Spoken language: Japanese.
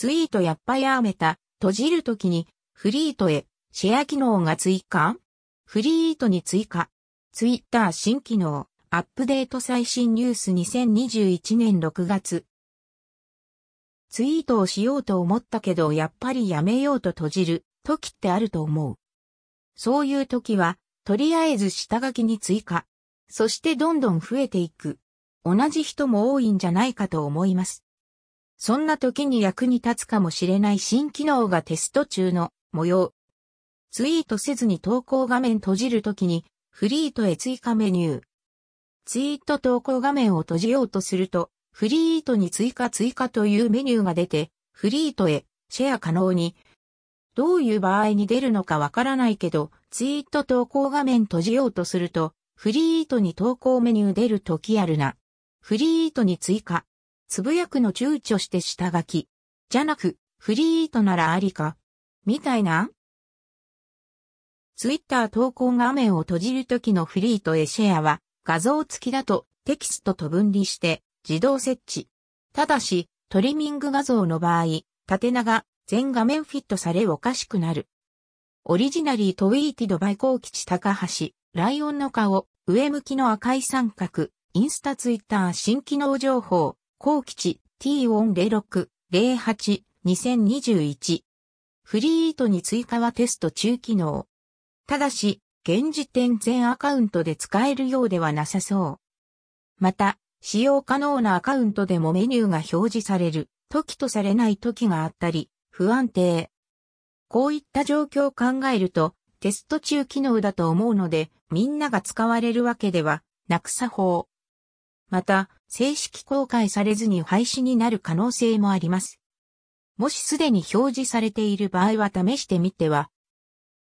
ツイートやっぱやめた、閉じるときに、フリートへ、シェア機能が追加？フリートに追加。ツイッター新機能、アップデート最新ニュース2021年6月。ツイートをしようと思ったけどやっぱりやめようと閉じる時ってあると思う。そういう時は、とりあえず下書きに追加。そしてどんどん増えていく。同じ人も多いんじゃないかと思います。そんな時に役に立つかもしれない新機能がテスト中の模様。ツイートせずに投稿画面閉じるときにフリートへ追加メニュー。ツイート投稿画面を閉じようとするとフリートに追加追加というメニューが出てフリートへシェア可能に。どういう場合に出るのかわからないけど、ツイート投稿画面閉じようとすると、フリートに投稿メニュー出るときあるな。フリートに追加。つぶやくの躊躇して下書き。じゃなく、フリートならありか。みたいな？ツイッター投稿画面を閉じるときのフリートへシェアは画像付きだとテキストと分離して自動設置。ただし、トリミング画像の場合、縦長、全画面フィットされおかしくなる。オリジナリートウィーティドバイコーキチ高橋、ライオンの顔、上向きの赤い三角、インスタツイッター新機能情報、高吉 T406-08-2021。フリートに追加はテスト中機能。ただし、現時点全アカウントで使えるようではなさそう。また、使用可能なアカウントでもメニューが表示される時とされない時があったり、不安定。こういった状況を考えると、テスト中機能だと思うので、みんなが使われるわけではなく作法。また、正式公開されずに廃止になる可能性もあります。もしすでに表示されている場合は試してみては